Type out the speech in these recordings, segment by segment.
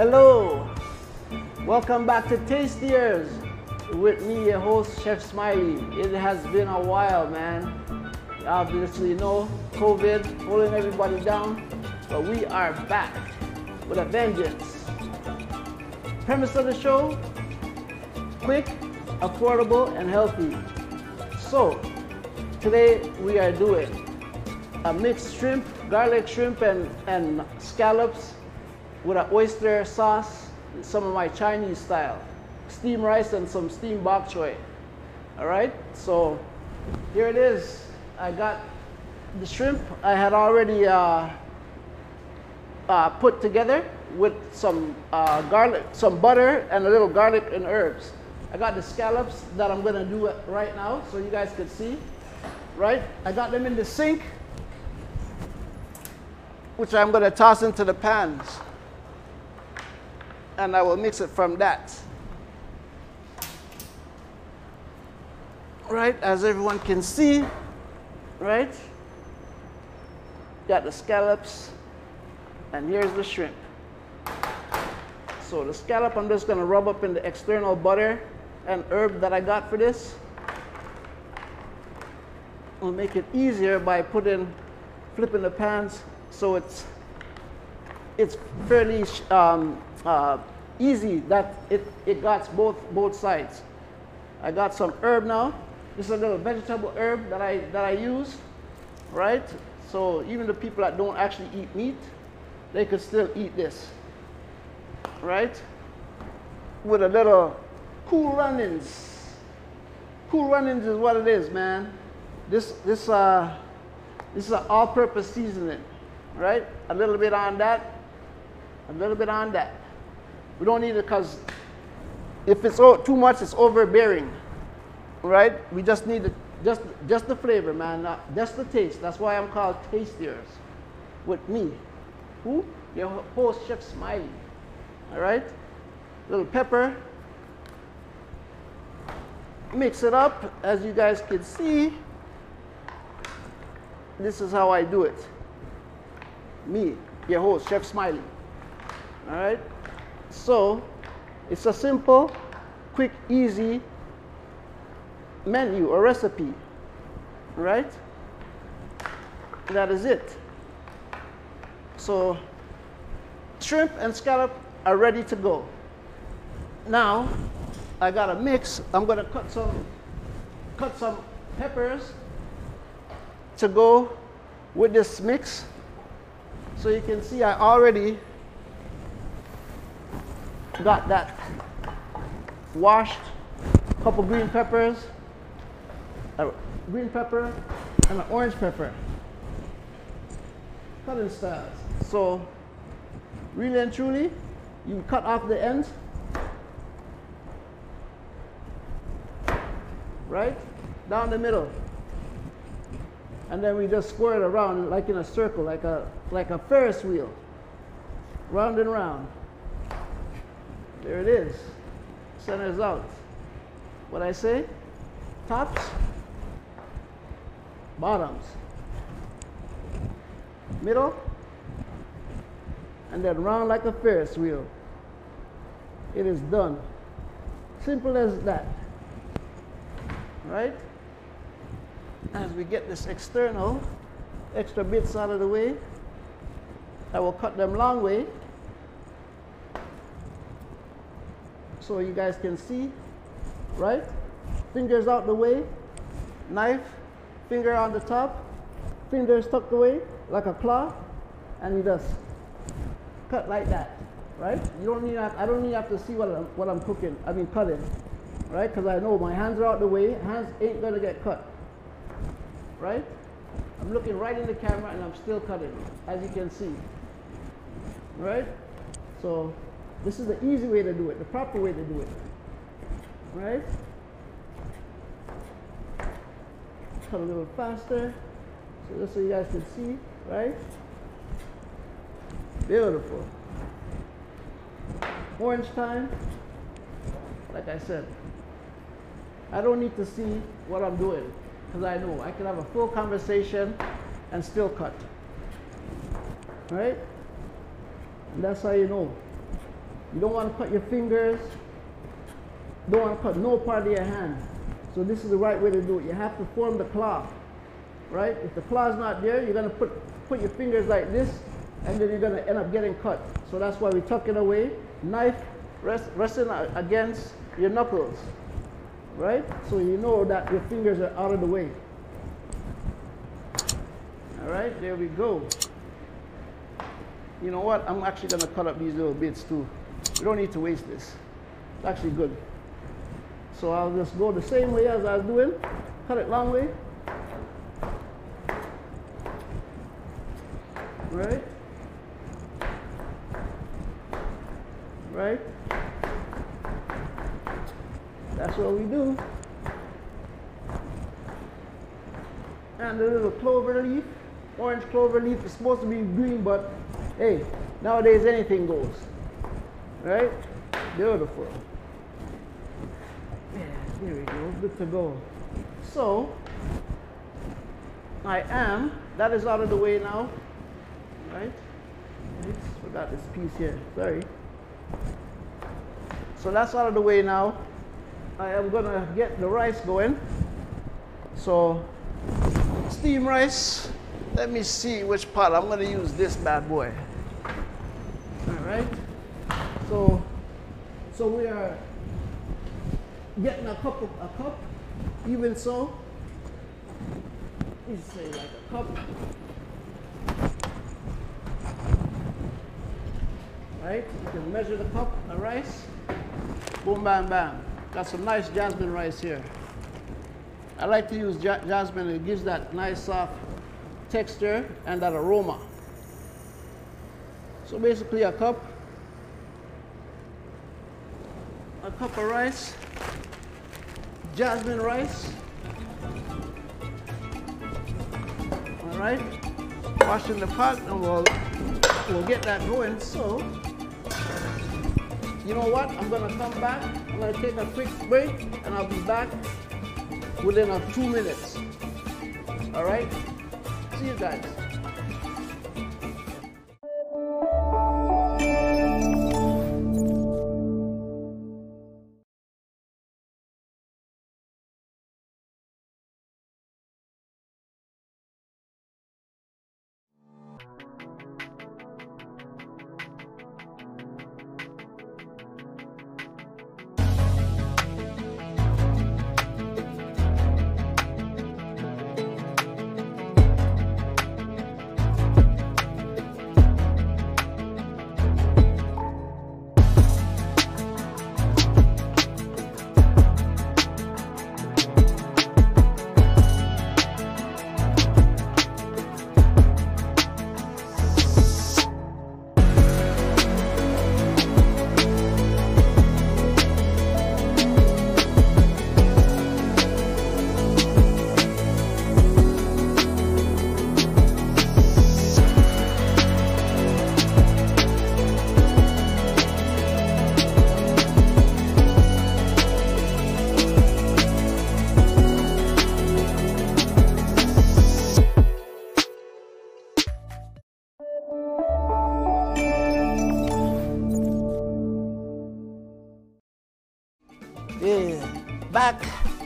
Hello, welcome back to Tastiers with me, your host, Chef Smiley. It has been a while, man. Obviously, you know, COVID holding everybody down, but we are back with a vengeance. Premise of the show quick, affordable, and healthy. So, today we are doing a mixed shrimp, garlic shrimp, and, and scallops with an oyster sauce, some of my Chinese style, steamed rice, and some steamed bok choy. All right, so here it is. I got the shrimp I had already uh, uh, put together with some uh, garlic, some butter, and a little garlic and herbs. I got the scallops that I'm gonna do right now so you guys can see, right? I got them in the sink, which I'm gonna toss into the pans. And I will mix it from that. Right, as everyone can see, right? Got the scallops, and here's the shrimp. So the scallop, I'm just gonna rub up in the external butter and herb that I got for this. We'll make it easier by putting, flipping the pans so it's, it's fairly um, uh, easy that it, it got both, both sides. I got some herb now. This is a little vegetable herb that I, that I use, right? So even the people that don't actually eat meat, they could still eat this, right? With a little cool runnings. Cool runnings is what it is, man. This, this, uh, this is an all-purpose seasoning, right? A little bit on that, a little bit on that. We don't need it because if it's too much, it's overbearing, right? We just need it, just, just the flavor, man, uh, just the taste. That's why I'm called Tastiers with me. Who? Your host, Chef Smiley. All right? Little pepper. Mix it up, as you guys can see. This is how I do it. Me, your host, Chef Smiley. All right? So, it's a simple, quick, easy menu or recipe, right? That is it. So, shrimp and scallop are ready to go. Now, I got a mix. I'm gonna cut some, cut some peppers to go with this mix. So you can see I already got that washed couple green peppers, a green pepper, and an orange pepper. Cutting styles. So really and truly, you cut off the ends, right? Down the middle. And then we just square it around like in a circle, like a, like a Ferris wheel. Round and round. There it is. Centers out. What I say? Tops, bottoms, middle, and then round like a Ferris wheel. It is done. Simple as that. Right? As we get this external extra bits out of the way, I will cut them long way so you guys can see, right? Fingers out the way, knife, finger on the top, fingers tucked away like a claw, and you just cut like that, right? You don't need, I don't need have to see what I'm, what I'm cooking, I mean cutting, right? Because I know my hands are out the way, hands ain't gonna get cut, right? I'm looking right in the camera and I'm still cutting, as you can see, right? So this is the easy way to do it, the proper way to do it. Right? Cut a little faster. So just so you guys can see, right? Beautiful. Orange time. Like I said, I don't need to see what I'm doing because I know I can have a full conversation and still cut. Right? And that's how you know You don't want to cut your fingers. You Don't want to cut no part of your hand. So this is the right way to do it. You have to form the claw, right? If the claw is not there, you're going to put, put your fingers like this, and then you're going to end up getting cut. So that's why we tuck it away. Knife rest, resting against your knuckles, right? So you know that your fingers are out of the way. All right, there we go. You know what? I'm actually going to cut up these little bits too. We don't need to waste this. It's actually good. So I'll just go the same way as I was doing, cut it long way. Right? Right? That's what we do. And the little clover leaf, orange clover leaf is supposed to be green, but hey, nowadays anything goes. Right? Beautiful. Yeah, there we go. Good to go. So, I am, that is out of the way now. Right? Oops, forgot this piece here. Sorry. So that's out of the way now. I am gonna get the rice going. So, steam rice. Let me see which pot. I'm gonna use this bad boy. So, so we are getting a cup of a cup, even so. You say like a cup. Right? You can measure the cup of rice. Boom, bam, bam. Got some nice jasmine rice here. I like to use jasmine. It gives that nice soft texture and that aroma. So basically a cup of rice, jasmine rice. All right, washing the pot and we'll, we'll get that going. So, you know what? I'm gonna come back. I'm gonna take a quick break and I'll be back within a two minutes. All right, see you guys.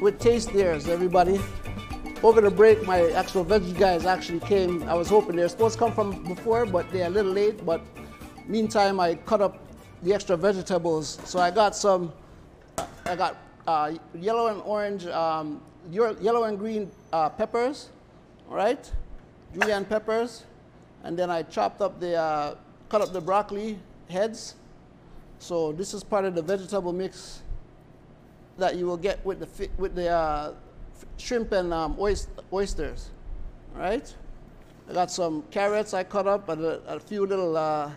With Tastiers, everybody. Over the break, my actual veggie guys actually came. I was hoping they're supposed to come from before, but they're a little late. But meantime, I cut up the extra vegetables. So I got some, I got uh, yellow and orange, um, yellow and green uh, peppers, all right? Julienne peppers. And then I chopped up the, uh, cut up the broccoli heads. So this is part of the vegetable mix that you will get with the, with the uh, shrimp and um, oysters, right? I got some carrots I cut up and a, a few little uh,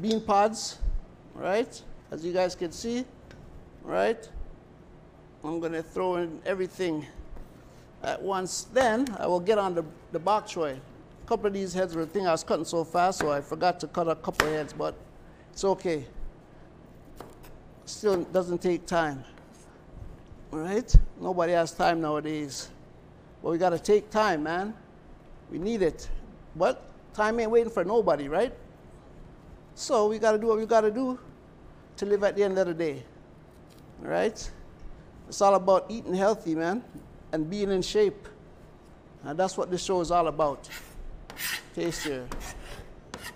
bean pods, right? As you guys can see, right? I'm gonna throw in everything at once. Then I will get on the, the bok choy. A couple of these heads were the thing I was cutting so fast, so I forgot to cut a couple of heads, but it's okay still doesn't take time. All right? Nobody has time nowadays. But we got to take time, man. We need it. But time ain't waiting for nobody, right? So we got to do what we got to do. to live at the end of the day. All right? It's all about eating healthy, man, and being in shape. And that's what this show is all about. Taste here.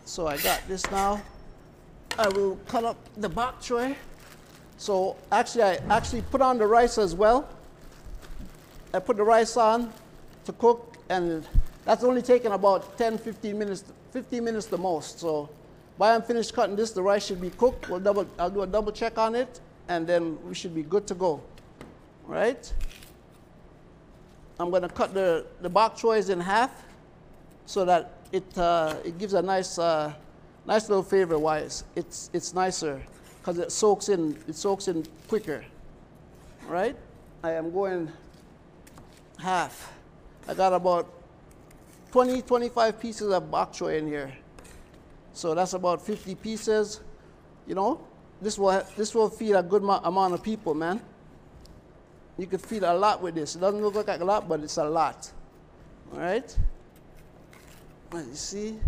So I got this now. I will cut up the bok choy. So actually, I actually put on the rice as well. I put the rice on to cook, and that's only taking about 10, 15 minutes, 15 minutes the most. So by I'm finished cutting this, the rice should be cooked. We'll double, I'll do a double check on it, and then we should be good to go. Right? I'm to cut the, the bok choys in half so that it, uh, it gives a nice, uh, nice little flavor wise. It's, it's nicer because it soaks in, it soaks in quicker. Right? I am going half. I got about 20, 25 pieces of bok choy in here. So that's about 50 pieces. You know, this will, this will feed a good amount of people, man. You could feed a lot with this. It doesn't look like a lot, but it's a lot. All right? You see?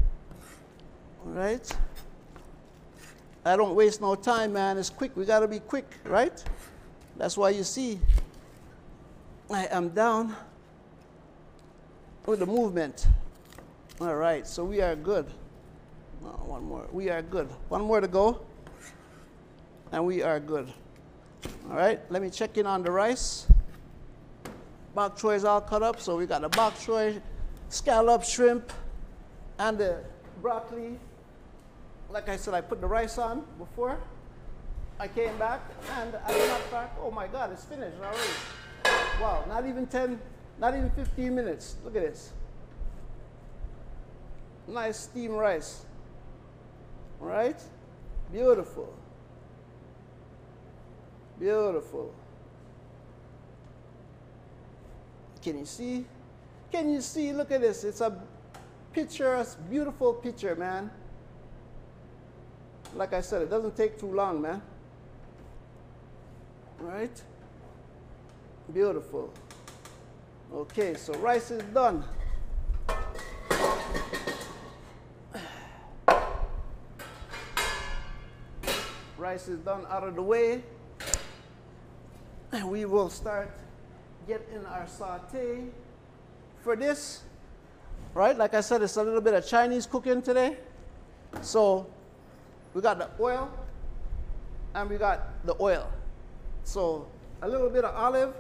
All right? I don't waste no time, man. It's quick. We got to be quick, right? That's why you see I am down with the movement. All right, so we are good. Oh, one more. We are good. One more to go. And we are good. All right, let me check in on the rice. Bok choy is all cut up, so we got the bok choy, scallop, shrimp, and the broccoli. Like I said, I put the rice on before. I came back, and I not fact, oh my God, it's finished already. Wow, not even 10, not even 15 minutes. Look at this. Nice steamed rice. Right? Beautiful. Beautiful. Can you see? Can you see? Look at this. It's a picturesque, beautiful picture, man. Like I said, it doesn't take too long, man. Right? Beautiful. Okay, so rice is done. Rice is done out of the way. And we will start getting our saute. For this, right, like I said, it's a little bit of Chinese cooking today. So we got the oil and we got the oil. So a little bit of olive,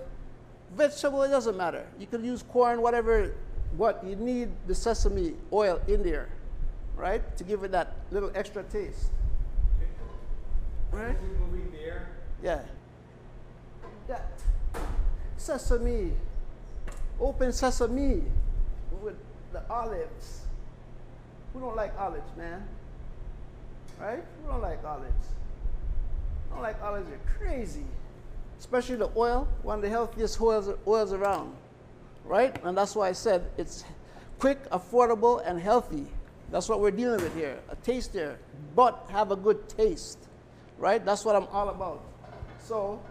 vegetable, it doesn't matter. You can use corn, whatever, what you need the sesame oil in there, right? To give it that little extra taste. Right? Yeah. That sesame, open sesame with the olives. We don't like olives, man. Right? We don't like olives. We don't like olives, are crazy especially the oil, one of the healthiest oils, oils around, right? And that's why I said it's quick, affordable, and healthy. That's what we're dealing with here, a taste there, but have a good taste, right? That's what I'm all about. So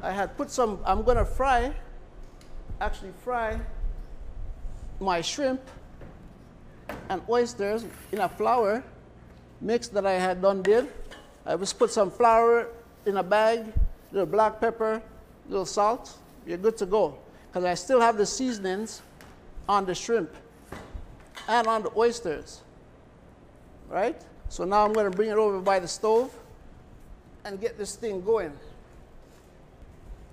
I had put some, I'm gonna fry, actually fry my shrimp and oysters in a flour mix that I had done did. I just put some flour in a bag little black pepper, little salt, you're good to go. Because I still have the seasonings on the shrimp and on the oysters. Right? So now I'm going to bring it over by the stove and get this thing going.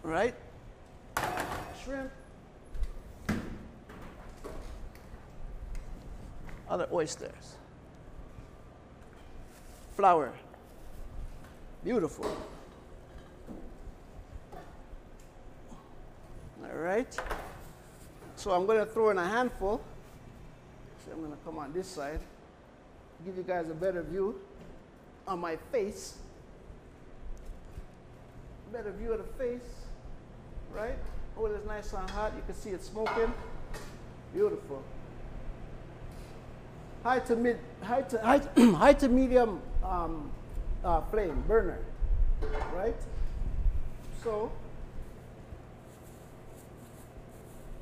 Right? Shrimp. Other oysters. Flour. Beautiful. All right. So I'm going to throw in a handful. So I'm going to come on this side, give you guys a better view on my face. Better view of the face, right? Oh, it's nice and hot. You can see it smoking. Beautiful. High to mid, high to high, high to medium um, uh, flame burner, right? So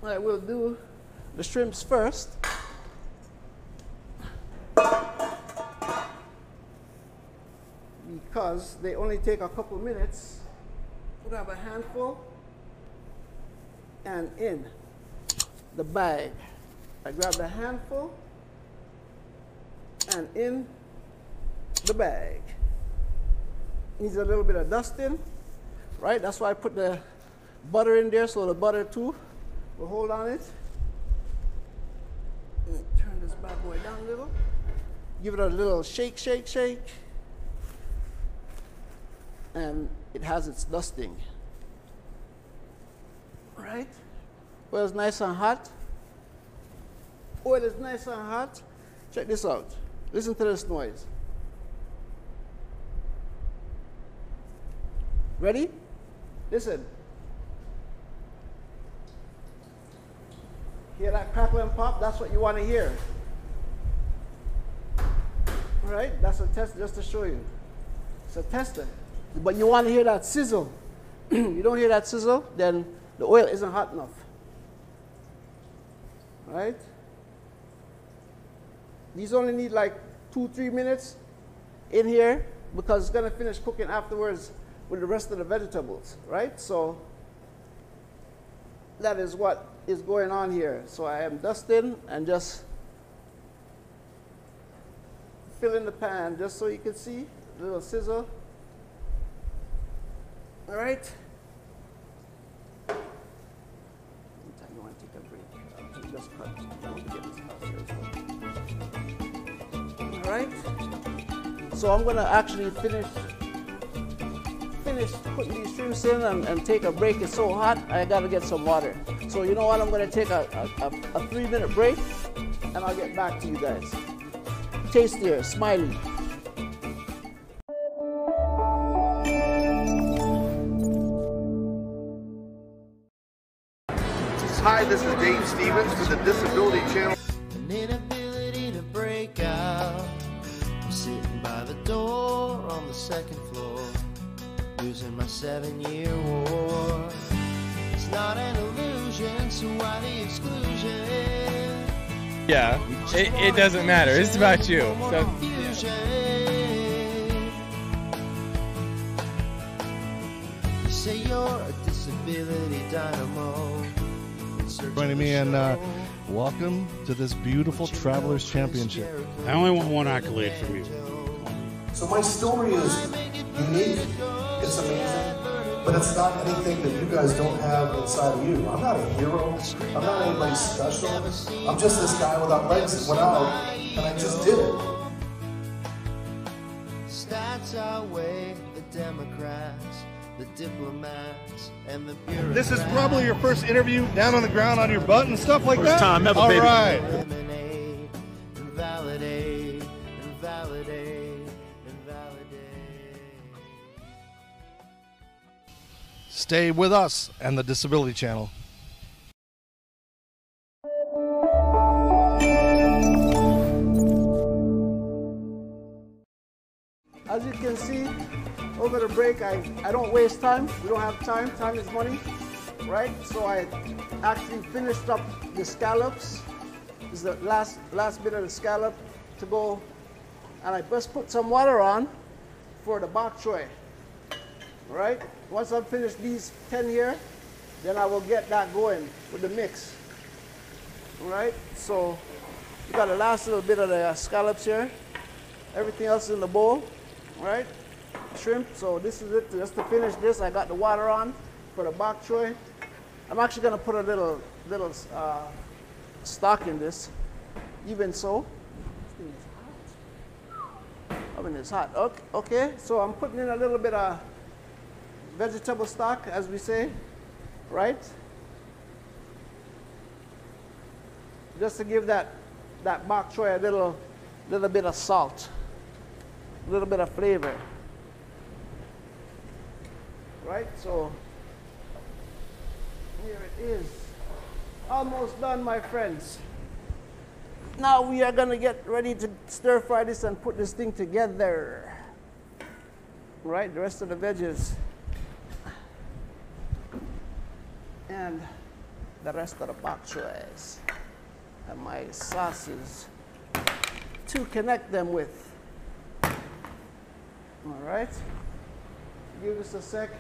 I will do the shrimps first. Because they only take a couple minutes. Grab a handful and in the bag. I grab the handful and in the bag. Needs a little bit of dusting, right? That's why I put the butter in there so the butter too will hold on it. Turn this bad boy down a little. Give it a little shake, shake, shake. And it has its dusting. Right? Well, it's nice and hot. Oil is nice and hot. Check this out. Listen to this noise. Ready? Listen. Hear that crackle and pop? That's what you want to hear. All right? That's a test just to show you. It's a tester. But you want to hear that sizzle. you don't hear that sizzle, then the oil isn't hot enough. Right? These only need like two, three minutes in here because it's going to finish cooking afterwards with the rest of the vegetables, right? So that is what is going on here. So I am dusting and just filling the pan just so you can see, a little sizzle. All right. Anytime you want to take a break, just cut. All right. So I'm gonna actually finish finish putting these shrimps in and, and take a break. It's so hot, I gotta get some water. So you know what? I'm gonna take a, a, a, three minute break and I'll get back to you guys. Tastier, smiley. Hi, this is Dave Stevens for the Disability Channel. By the door on the second floor, losing my seven year war. It's not an illusion, so why the exclusion? Yeah, it, it doesn't matter. It's about you. So, You say you're a disability dynamo. joining me and uh, welcome to this beautiful Travelers Championship. I only want one accolade from you. So my story is unique, it's amazing, but it's not anything that you guys don't have inside of you. I'm not a hero, I'm not anybody special. I'm just this guy without legs that went out, and I just did it. Stats outweigh the Democrats, the diplomats, and the bureaucrats. This is probably your first interview down on the ground on your butt and stuff like that. First time ever, All baby. All right. Eliminate, invalidate, Stay with us and the Disability Channel. As you can see, over the break, I, I don't waste time. We don't have time. Time is money, right? So I actually finished up the scallops. This is the last, last bit of the scallop to go. And I just put some water on for the bok choy, right? Once I've finished these 10 here, then I will get that going with the mix, all right? So we got the last little bit of the scallops here. Everything else in the bowl, right? Shrimp. So this is it. Just to finish this, I got the water on for the bok choy. I'm actually gonna put a little little uh, stock in this. Even so, oven is hot. Okay, okay. So I'm putting in a little bit of vegetable stock, as we say, right? Just to give that that bok choy a little little bit of salt, a little bit of flavor. Right? So here it is. Almost done, my friends. Now we are gonna get ready to stir fry this and put this thing together. Right, the rest of the veggies. And the rest of the bok choys. And my sauces to connect them with. All right. Give this a sec.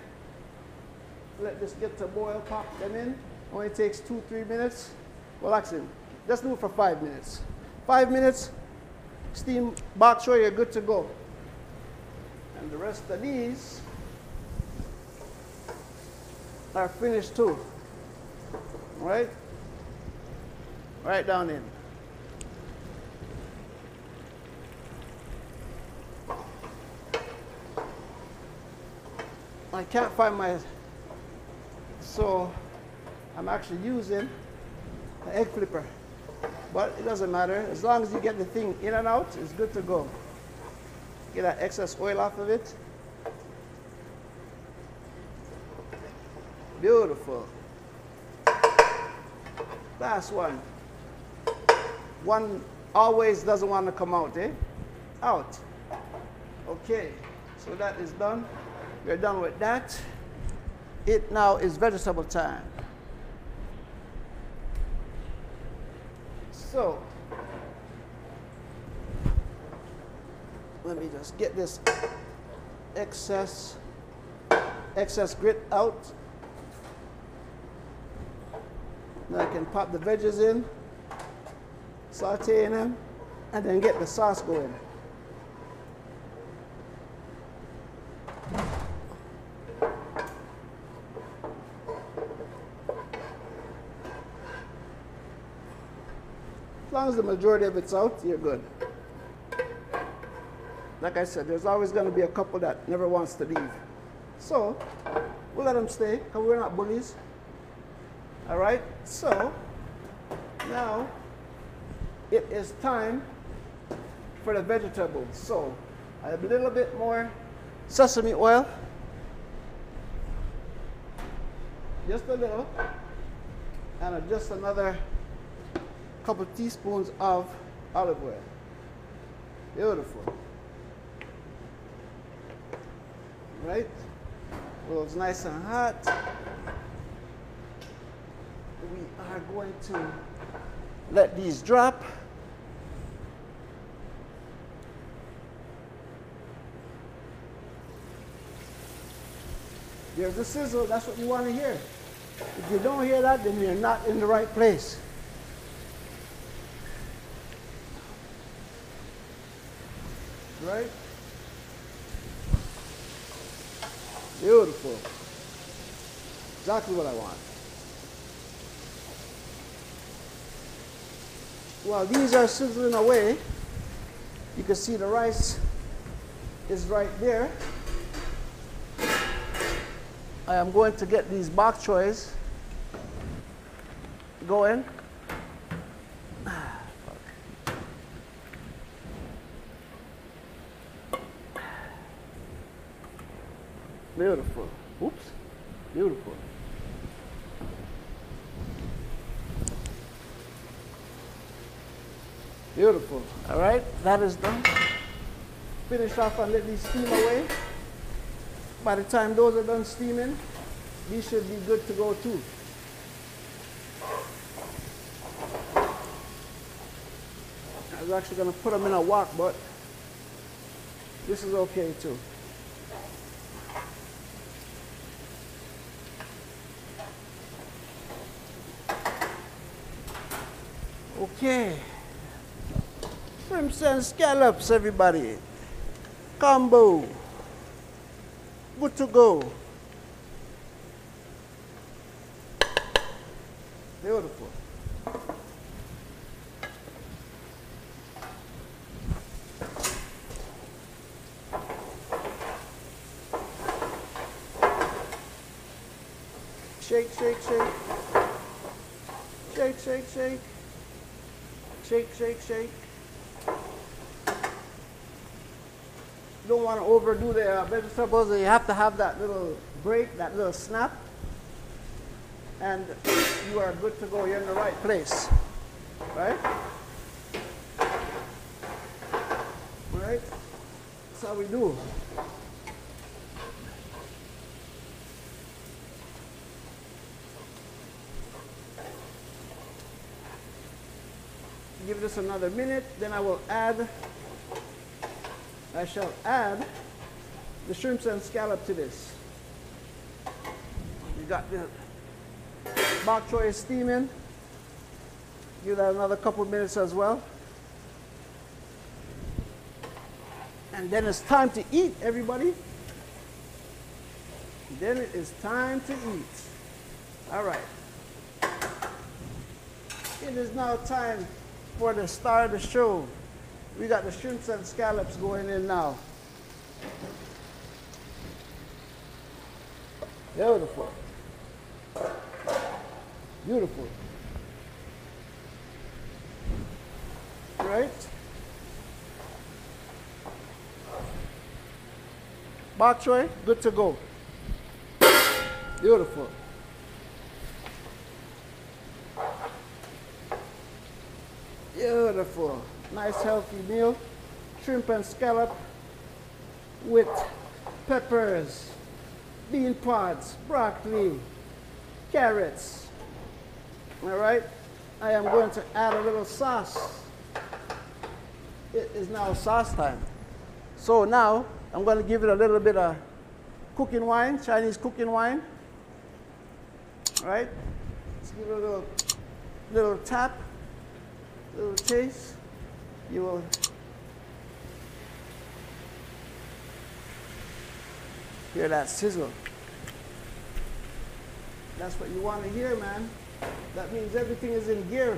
Let this get to boil. Pop them in. Only takes two, three minutes. Well, actually, let's do it for five minutes. Five minutes. Steam bok choy, you're good to go. And the rest of these are finished too. Right? Right down in. I can't find my, so I'm actually using an egg flipper. But it doesn't matter. As long as you get the thing in and out, it's good to go. Get that excess oil off of it. Beautiful. Last one. One always doesn't want to come out, eh? Out. Okay, so that is done. We're done with that. It now is vegetable time. So, let me just get this excess excess grit out. Now I can pop the veggies in, saute in them, and then get the sauce going. As long as the majority of it's out, you're good. Like I said, there's always going to be a couple that never wants to leave. So, we'll let them stay because we're not bullies. All right? So, now it is time for the vegetables. So, I have a little bit more sesame oil. Just a little. And just another couple of teaspoons of olive oil. Beautiful. Right? Well, it's nice and hot. We are going to let these drop. There's the sizzle. That's what you want to hear. If you don't hear that, then you're not in the right place. Right? Beautiful. Exactly what I want. While these are sizzling away, you can see the rice is right there. I am going to get these bok choys going. Beautiful. Oops. Beautiful. Beautiful. All right, that is done. Finish off and let these steam away. By the time those are done steaming, these should be good to go too. I was actually going to put them in a wok, but this is okay too. Okay. Shrimps and scallops, everybody. Combo. Good to go. Beautiful. Shake, shake, shake. Shake, shake, shake. Shake, shake, shake. You don't want to overdo the uh, vegetables. You have to have that little break, that little snap. And you are good to go. You're in the right place. Right? Right? That's how we do. give this another minute, then I will add, I shall add the shrimps and scallop to this. You got the bok choy steaming. Give that another couple minutes as well. And then it's time to eat, everybody. Then it is time to eat. All right. It is now time for the star of the show. We got the shrimps and scallops going in now. Beautiful. Beautiful. Right? Bok choy, good to go. Beautiful. Beautiful. Nice healthy meal. Shrimp and scallop with peppers, bean pods, broccoli, carrots. All right? I am going to add a little sauce. It is now sauce time. So now I'm going to give it a little bit of cooking wine, Chinese cooking wine. All right? Let's give it a little, little tap, little taste. You will hear that sizzle. That's what you want to hear, man. That means everything is in gear.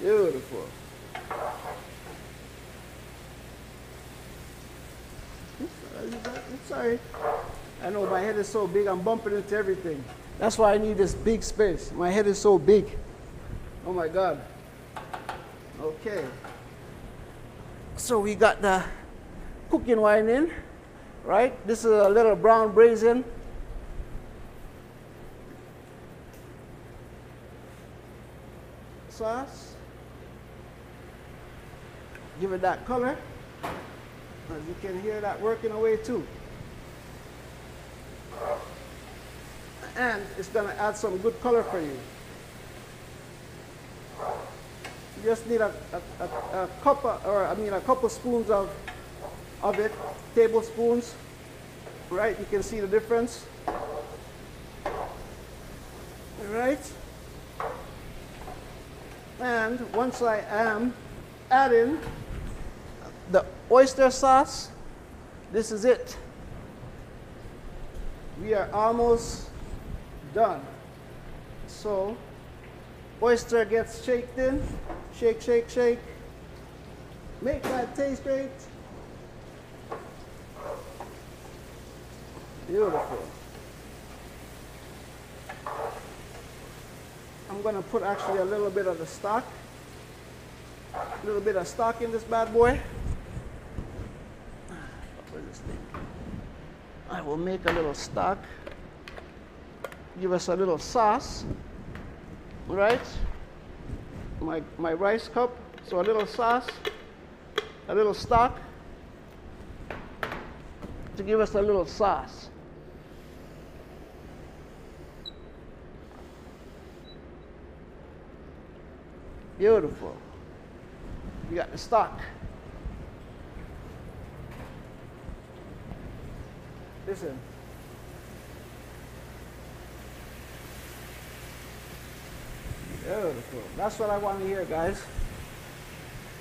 Beautiful. Sorry. I know my head is so big, I'm bumping into everything. That's why I need this big space. My head is so big. Oh my God. Okay. So we got the cooking wine in, right? This is a little brown braising. Sauce. Give it that color. As you can hear that working away too. And it's to add some good color for you. You just need a, a, a, a cup, of, or I mean a couple spoons of, of it, tablespoons, right? You can see the difference. Right? And once I am adding the oyster sauce, this is it. We are almost done. So, oyster gets shaked in, shake, shake, shake. Make that taste great. Beautiful. I'm gonna put actually a little bit of the stock, a little bit of stock in this bad boy. This I will make a little stock, give us a little sauce, right? My, my rice cup, so a little sauce, a little stock to give us a little sauce. Beautiful. You got the stock. Listen. Beautiful. That's what I want to hear, guys.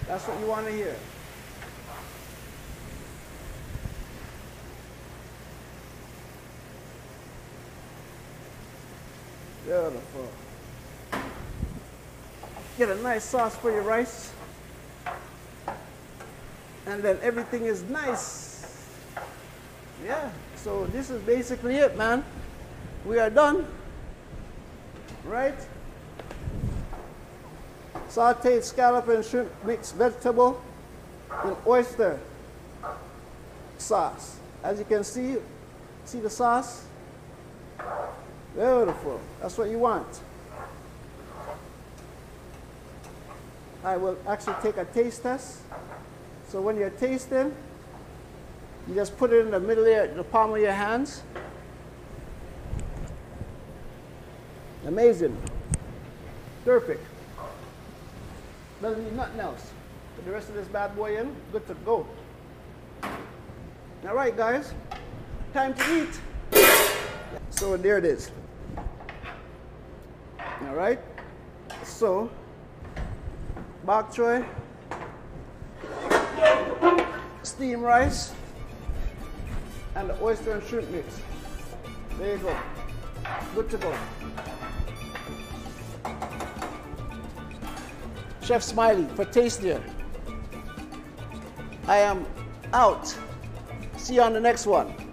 That's what you want to hear. Beautiful. Get a nice sauce for your rice. And then everything is nice. Yeah, so this is basically it, man. We are done. Right? Sauteed scallop and shrimp mixed vegetable and oyster sauce. As you can see, see the sauce? Beautiful. That's what you want. I will actually take a taste test. So when you're tasting, you just put it in the middle of the palm of your hands. Amazing. Perfect. Doesn't need nothing else. Put the rest of this bad boy in. Good to go. All right, guys. Time to eat. So there it is. All right. So, bok choy, steam rice, and the oyster and shrimp mix. There you go. Good to go. Chef Smiley for Tastier. I am out. See you on the next one.